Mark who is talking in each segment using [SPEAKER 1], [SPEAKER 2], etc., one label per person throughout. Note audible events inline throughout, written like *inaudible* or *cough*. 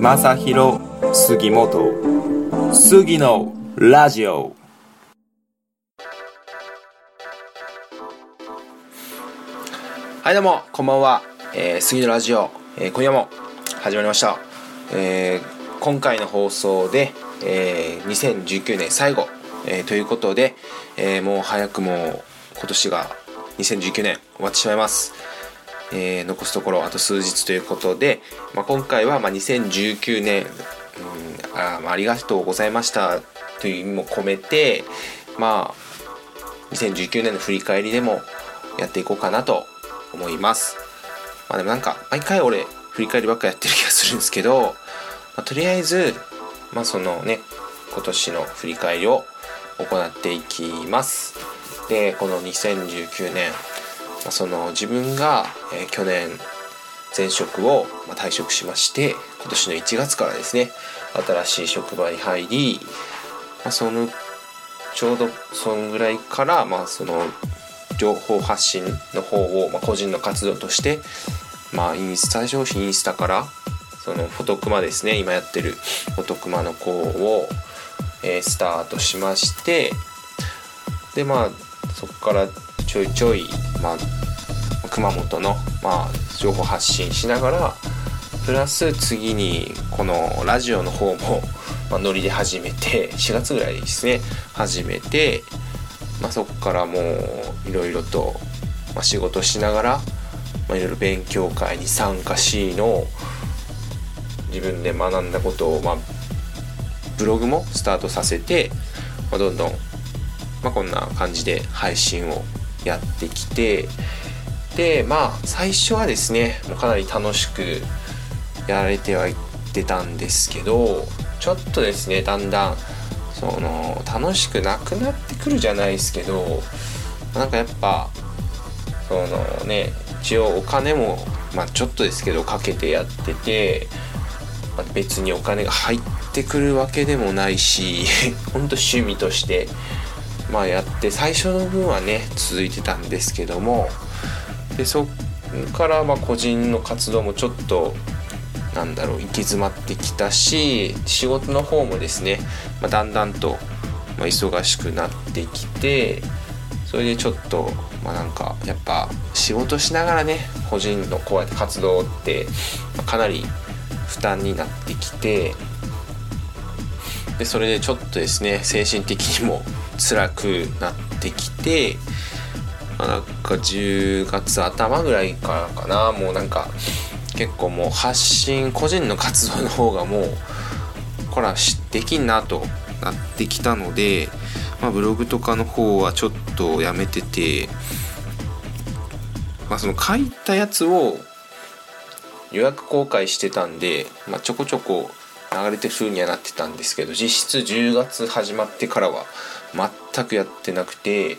[SPEAKER 1] 正弘杉本。杉のラジオ。はいどうもこんばんは、えー、杉のラジオ、えー、今夜も始まりました、えー、今回の放送で、えー、2019年最後、えー、ということで、えー、もう早くも今年が2019年終わってしまいます。えー、残すところあと数日ということで、まあ、今回はまあ2019年、うんあ、ありがとうございましたという意味も込めて、まあ、2019年の振り返りでもやっていこうかなと思います。まあでもなんか、毎回俺、振り返りばっかやってる気がするんですけど、まあ、とりあえず、まあそのね、今年の振り返りを行っていきます。で、この2019年、その自分が、え、去年前職を、ま退職しまして今年の1月からですね新しい職場に入り、まあ、そのちょうどそんぐらいから、まあ、その情報発信の方を、まあ、個人の活動として、まあ、インスタ上インスタからそのフォトクマですね今やってるフォトクマの子を、えー、スタートしましてでまあそこからちょいちょい、まあ、熊本の、まあ、情報発信しながらプラス次にこのラジオの方も、まあ、ノリで始めて4月ぐらいですね。始めて、まあ、そこからもういろいろと、まあ、仕事しながら、ま、いろいろ勉強会に参加しの自分で学んだことを、まあ、ブログもスタートさせて、まあ、どんどん、まあ、こんな感じで配信をやってきてでまあ最初はですねかなり楽しくやられてはいってたんですけどちょっとですねだんだんその楽しくなくなってくるじゃないですけどなんかやっぱそのね一応お金も、まあ、ちょっとですけどかけてやってて、まあ、別にお金が入ってくるわけでもないしほんと趣味としてまあ、やって最初の分はね続いてたんですけどもでそっからま個人の活動もちょっとなんだろう行き詰まってきたし仕事の方もですね、まあ、だんだんと、忙しくなってきてそれでちょっとまあなんかやっぱ仕事しながらね個人のこうやって活動ってかなり負担になってきてでそれでちょっとですね精神的にも辛くなってきて、まあ、なんか10月頭ぐらいからかなもうなんか結構もう発信個人の活動の方がもうこらできんなとなってきたので、まあ、ブログとかの方はちょっとやめてて、まあ、その書いたやつを予約公開してたんで、まあ、ちょこちょこ流れてる風にはなってたんですけど実質10月始まってからは全くやってなくて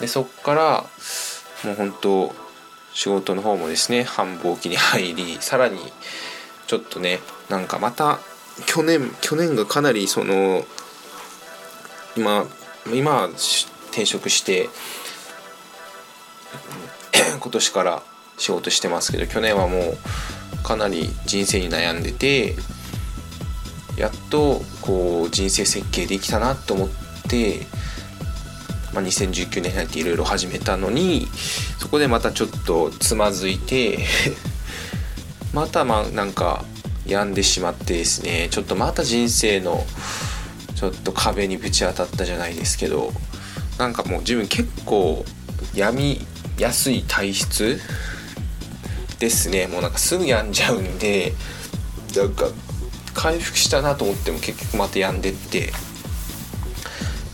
[SPEAKER 1] でそっからもう本当仕事の方もですね繁忙期に入りさらにちょっとねなんかまた去年去年がかなりその今今転職して *coughs* 今年から仕事してますけど去年はもうかなり人生に悩んでてやっとこう人生設計できたなと思って、まあ、2019年に入っていろいろ始めたのにそこでまたちょっとつまずいて *laughs* またまあなんか病んでしまってですねちょっとまた人生のちょっと壁にぶち当たったじゃないですけどなんかもう自分結構病みやすい体質ですね。もうなんかすぐ病んじゃうんでなんか回復したなと思っても結局また病んでって。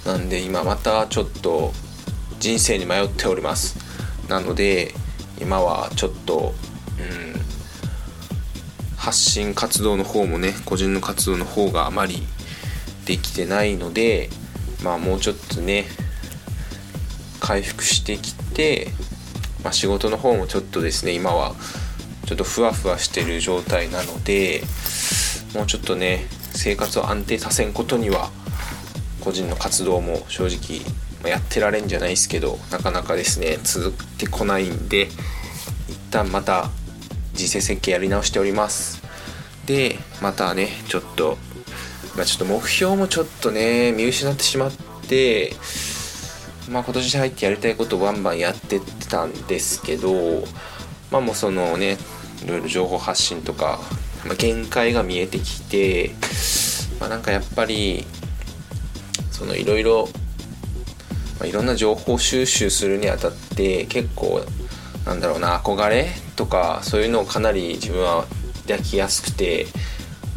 [SPEAKER 1] なんで今またちょっと人生に迷っております。なので今はちょっとうん発信活動の方もね個人の活動の方があまりできてないのでまあもうちょっとね回復してきて、まあ、仕事の方もちょっとですね今はちょっとふわふわしてる状態なのでもうちょっとね生活を安定させんことには個人の活動も正直やってられんじゃないですけどなかなかですね続いてこないんで一旦また人生設計やり直しております。でまたねちょっと、まあ、ちょっと目標もちょっとね見失ってしまってまあ今年入ってやりたいことをバンバンやってたんですけどまあもうそのねいろいろ情報発信とか、まあ、限界が見えてきてまあなんかやっぱりそのいろいろ、いろんな情報収集するにあたって結構なんだろうな憧れとかそういうのをかなり自分は抱きやすくて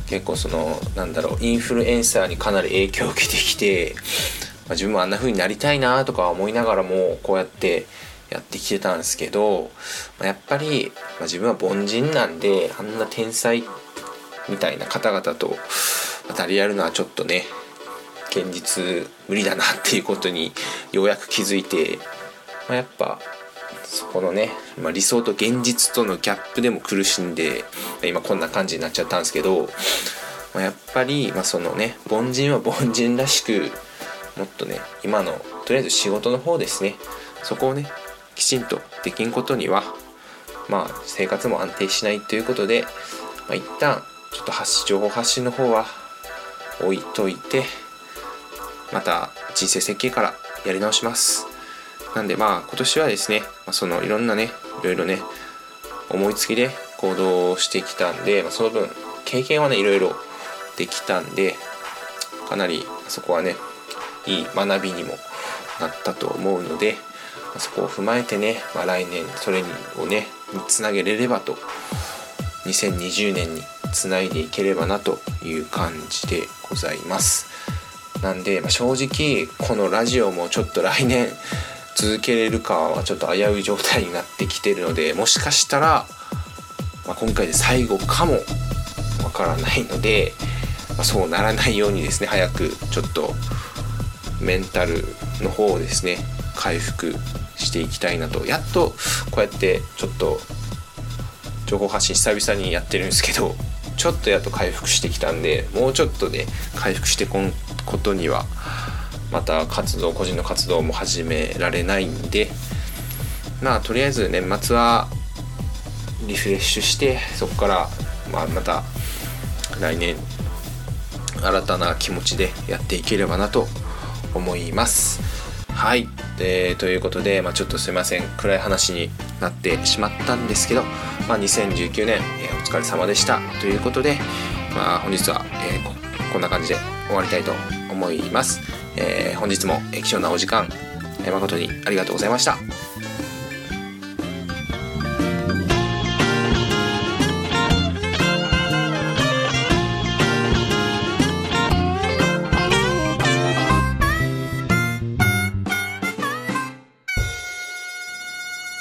[SPEAKER 1] 結構そのなんだろうインフルエンサーにかなり影響を受けてきて、まあ、自分もあんな風になりたいなとか思いながらもこうやってやってきてたんですけど、まあ、やっぱり、まあ、自分は凡人なんであんな天才みたいな方々と当たり合うのはちょっとね現実無理だなっていうことにようやく気づいて、まあ、やっぱそこのね、まあ、理想と現実とのギャップでも苦しんで今こんな感じになっちゃったんですけど、まあ、やっぱり、まあ、そのね凡人は凡人らしくもっとね今のとりあえず仕事の方ですね。そこをねきちんとできんことにはまあ生活も安定しないということで、まあ、一旦ちょっと発信情報発信の方は置いといてまた人生設計からやり直します。なんでまあ今年はですね、まあ、そのいろんなねいろいろね思いつきで行動してきたんで、まあ、その分経験はねいろいろできたんでかなりそこはねいい学びにもなったと思うので、ま、そこを踏まえてね、まあ、来年それをねつなげれればと2020年につないでいければなという感じでございます。なんで、まあ、正直このラジオもちょっと来年続けれるかはちょっと危うい状態になってきてるのでもしかしたら、まあ、今回で最後かもわからないので、まあ、そうならないようにですね早くちょっとメンタルの方をですね回復していきたいなとやっとこうやってちょっと情報発信久々にやってるんですけどちょっとやっと回復してきたんでもうちょっとで回復してこんことにはまた活動個人の活動も始められないんでまあとりあえず年末はリフレッシュしてそこから、まあ、また来年新たな気持ちでやっていければなと思います。はい、でということで、まあ、ちょっとすいません。暗い話になってしまったんですけど、まあ、2019年、えー、お疲れ様でした。ということで、まあ、本日は、えー、こんな感じで終わりたいと思います、えー、本日も貴重なお時間、え誠にありがとうございました。